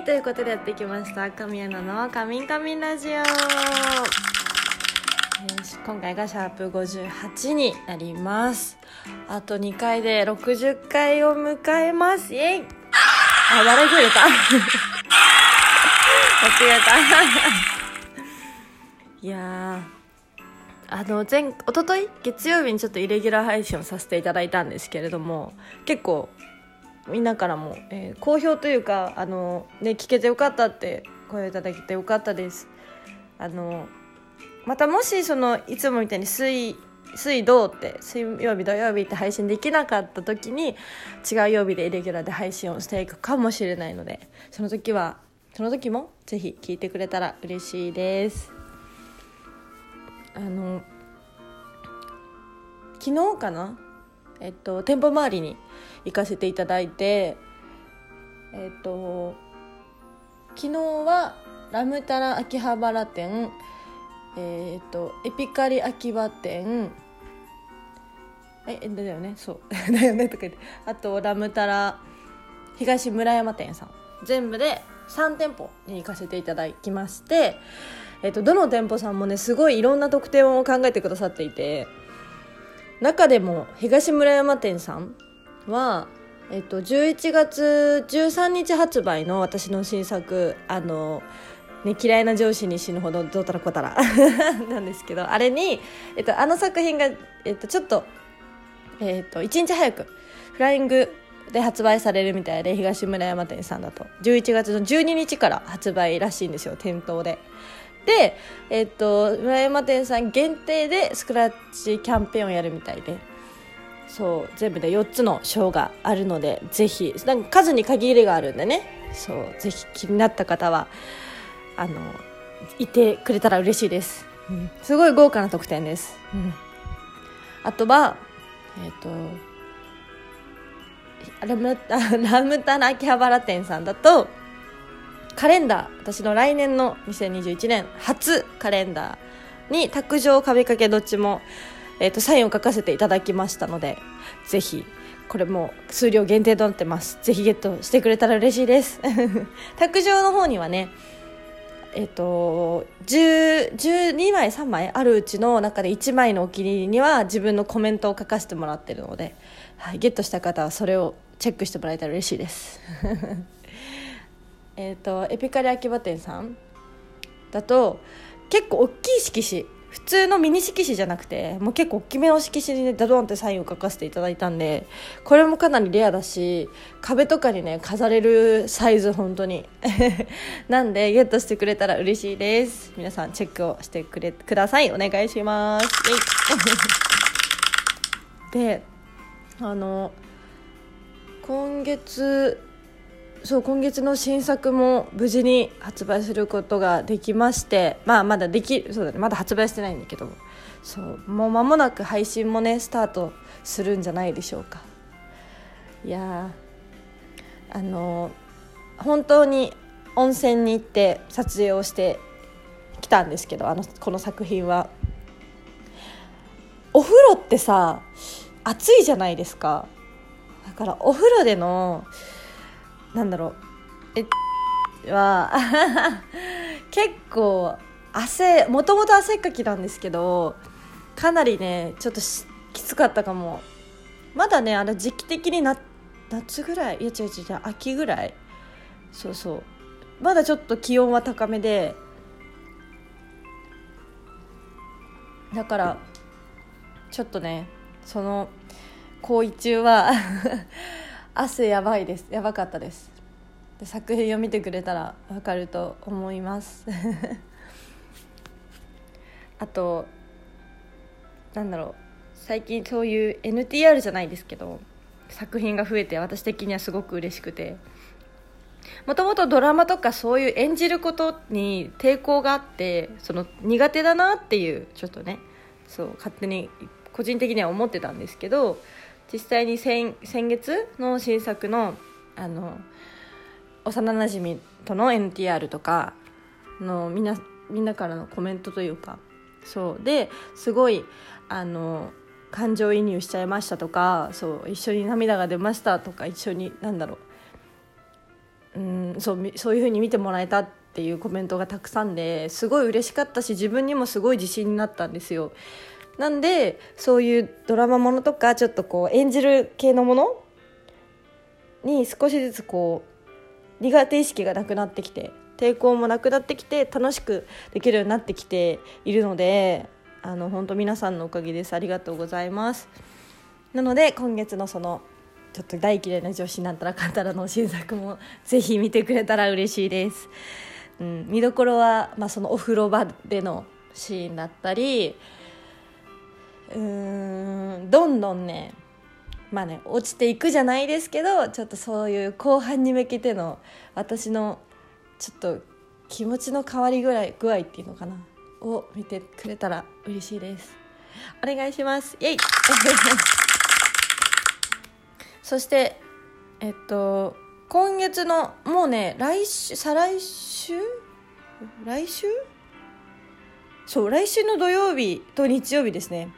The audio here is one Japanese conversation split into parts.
はいということでやってきました。神谷の「カミンカミンラジオ」今回がシャープ58になります。あと2回で60回を迎えます。イエイ。あ笑い声出た。間違えた。いやあの前一昨日月曜日にちょっとイレギュラー配信をさせていただいたんですけれども結構みんなからも、えー、好評というかあの、ね、聞けてよかったって声をいただけてよかったです。あのまたもしそのいつもみたいに水水道って水曜日土曜日って配信できなかった時に違う曜日でイレギュラーで配信をしていくかもしれないのでその時はその時もぜひ聞いてくれたら嬉しいです。あの昨日かなえっと店舗周りに行かせていただいてえっと昨日はラムタラ秋葉原店えっとエピカリ秋葉店えだよねそう。だよね とか言って。あとラムタラ東村山店さん。全部で3店舗に行かせていただきまして、えっと、どの店舗さんもねすごいいろんな特典を考えてくださっていて中でも東村山店さんは、えっと、11月13日発売の私の新作あのね、嫌いな上司に死ぬほどどうたらこたら なんですけどあれに、えっと、あの作品が、えっと、ちょっと,、えっと1日早くフライングで発売されるみたいで東村山店さんだと11月の12日から発売らしいんですよ店頭で。で、えっと、村山店さん限定でスクラッチキャンペーンをやるみたいで。そう全部で4つの賞があるのでぜひなんか数に限りがあるんでね。そうぜひ気になった方はあのいてくれたら嬉しいです、うん、すごい豪華な特典です、うん、あとはえっ、ー、とラムラムタナ秋葉原店さんだとカレンダー私の来年の2021年初カレンダーに卓上壁掛けどっちもえーと、サインを書かせていただきましたのでぜひこれも数量限定となってます。ぜひゲットしてくれたら嬉しいです。卓上の方にはねえっ、ー、と12枚3枚あるうちの中で1枚のお気に入りには自分のコメントを書かせてもらってるので、はい、ゲットした方はそれをチェックしてもらえたら嬉しいです。えっとエピカリ秋葉店さんだと結構大きい色紙普通のミニ色紙じゃなくてもう結構大きめの色紙にねダドンってサインを書かせていただいたんでこれもかなりレアだし壁とかにね飾れるサイズ本当に。なんでゲットしてくれたら嬉しいです。皆さんチェックをしてくれください。お願いします。であの今月そう今月の新作も無事に発売することができましてまあまだできそうだねまだ発売してないんだけどそうもう間もなく配信もねスタートするんじゃないでしょうか。いやあの本当に温泉に行って撮影をしてきたんですけどあのこの作品は。お風呂ってさ暑いじゃないですか。だからお風呂でのなんだろう。えは 結構汗もともと汗っかきなんですけどかなりねちょっときつかったかも。まだねあれ時期的にな夏ぐらい？いや違う違う違う秋ぐらい？そうそう。まだちょっと気温は高めでだからちょっとねその行為中は 汗やばいです。やばかったです。作品を見てくれたら分かると思います。あとなんだろう。最近そういう NTR じゃないですけど作品が増えて私的にはすごく嬉しくて。もともとドラマとかそういう演じることに抵抗があってその苦手だなっていうちょっとねそう勝手に個人的には思ってたんですけど実際に先先月の新作のあの幼なじみとの NTR とかのみんなみんなからのコメントというかそう。ですごいあの感情移入しちゃいましたとかそう一緒に涙が出ましたとか一緒になんだろう。んそうそういうふうに見てもらえたっていうコメントがたくさんですごい嬉しかったし自分にもすごい自信になったんですよ。なんでそういうドラマものとかちょっとこう演じる系のものに少しずつこう苦手意識がなくなってきて抵抗もなくなってきて楽しくできるようになってきているのであの本当皆さんのおかげです。ありがとうございます。なので今月のそのちょっと大嫌いな女子なんたらかんたらの新作もぜひ見てくれたら嬉しいです、うん、見どころは、まあ、そのお風呂場でのシーンだったりうーんどんどんねまあね落ちていくじゃないですけどちょっとそういう後半に向けての私のちょっと気持ちの変わりぐらい具合っていうのかなを見てくれたら嬉しいです。お願いします。イエイ。そしてえっと今月のもうね来週再来週？来週？そう来週の土曜日と日曜日ですね。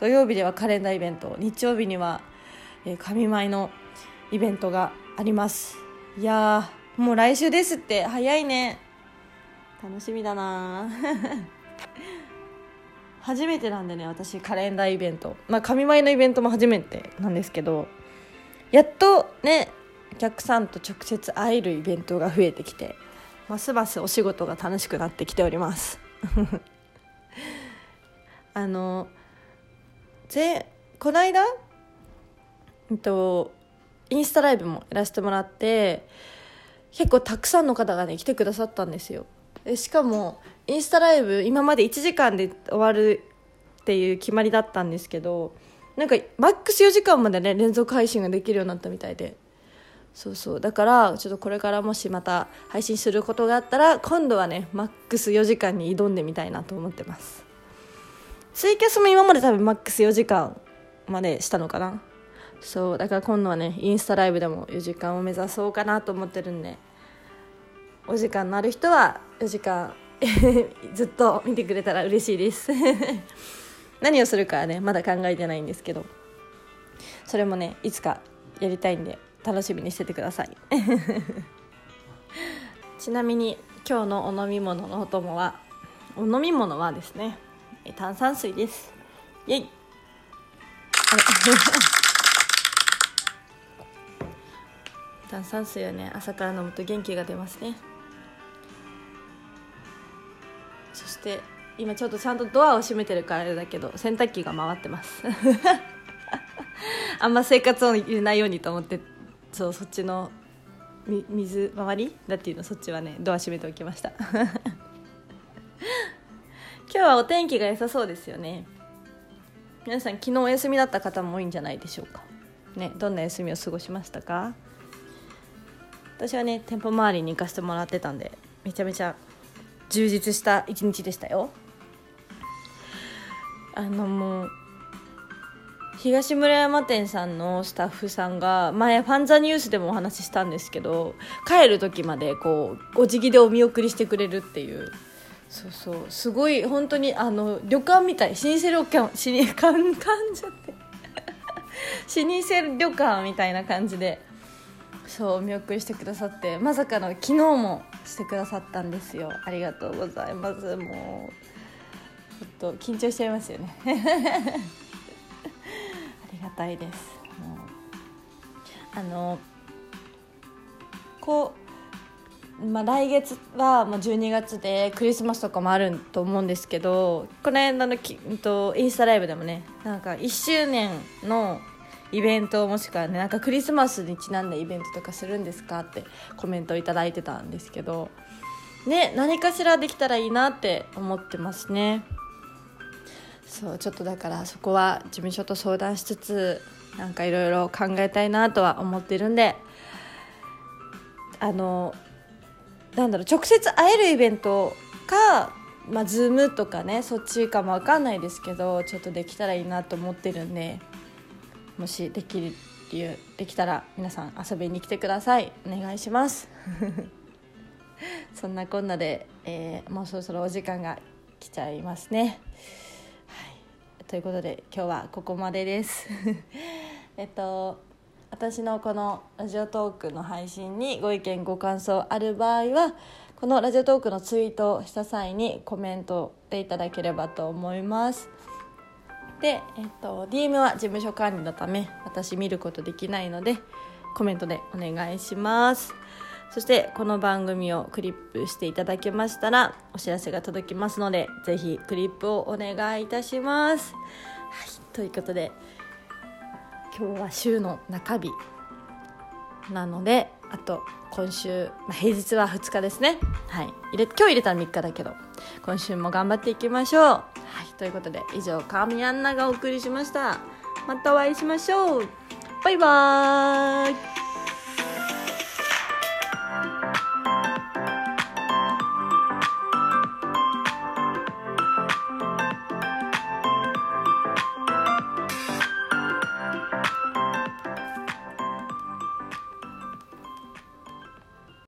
土曜日ではカレンダーイベント。日曜日には、えー、神舞のイベントがあります。いやもう来週ですって。早いね。楽しみだな 初めてなんでね私カレンダーイベント。まあ神舞のイベントも初めてなんですけどやっとねお客さんと直接会えるイベントが増えてきてますますお仕事が楽しくなってきております。あのぜこの間、えっと、インスタライブもやらせてもらって結構たくさんの方がね来てくださったんですよ。でしかもインスタライブ今まで1時間で終わるっていう決まりだったんですけどなんかマックス4時間までね連続配信ができるようになったみたいで。そうそう。だからちょっとこれからもしまた配信することがあったら今度はねマックス4時間に挑んでみたいなと思ってます。ツイキャスも今まで多分マックス4時間までしたのかな？そうだから今度はねインスタライブでも4時間を目指そうかなと思ってるんでお時間のある人は4時間 ずっと見てくれたら嬉しいです。何をするかはねまだ考えてないんですけどそれもねいつかやりたいんで楽しみにしててください。ちなみに今日のお飲み物のお供はお飲み物はですね炭酸水です。イエイ。炭酸水はね朝から飲むと元気が出ますね。そして今ちょっとちゃんとドアを閉めてるからあれだけど洗濯機が回ってます。あんま生活を入れないようにと思ってそうそっちの水回り？だっていうの？そっちはねドア閉めておきました。今日はお天気が良さそうですよね。皆さん昨日お休みだった方も多いんじゃないでしょうか。ねどんな休みを過ごしましたか？私はね店舗周りに行かせてもらってたんでめちゃめちゃ充実した一日でしたよ。あのもう東村山店さんのスタッフさんが前ファンザニュースでもお話ししたんですけど帰る時までこうお辞儀でお見送りしてくれるっていう。そうそう。すごい本当にあの旅館みたい。老舗旅館老舗かんかんじゃって老舗旅館みたいな感じで。そうお見送りしてくださってまさかの昨日もしてくださったんですよ。ありがとうございます。もうちょっと緊張しちゃいますよね。ありがたいです。あのこう、まあ、来月はまあ12月でクリスマスとかもあると思うんですけどこの間のきとインスタライブでもねなんか1周年のイベントもしくはねなんかクリスマスにちなんだイベントとかするんですかってコメントを頂いてたんですけどね何かしらできたらいいなって思ってますね。そうちょっとだからそこは事務所と相談しつつなんかいろいろ考えたいなとは思ってるんであのなんだろう直接会えるイベントかまあ、ズームとかねそっちかも分かんないですけどちょっとできたらいいなと思ってるんでもしできるできたら皆さん遊びに来てください。お願いします。そんなこんなで、えー、もうそろそろお時間が来ちゃいますね。はい。ということで今日はここまでです。えっと私のこのラジオトークの配信にご意見ご感想ある場合はこのラジオトークのツイートをした際にコメントでいただければと思います。で、えっと、DM は事務所管理のため私見ることできないのでコメントでお願いします。そしてこの番組をクリップしていただけましたらお知らせが届きますのでぜひクリップをお願いいたします。はいということで今日は週の中日なのであと今週、まあ、平日は2日ですね。はい。入れ今日入れたら3日だけど今週も頑張っていきましょう。はいということで以上神アンナがお送りしました。またお会いしましょう。バイバーイ。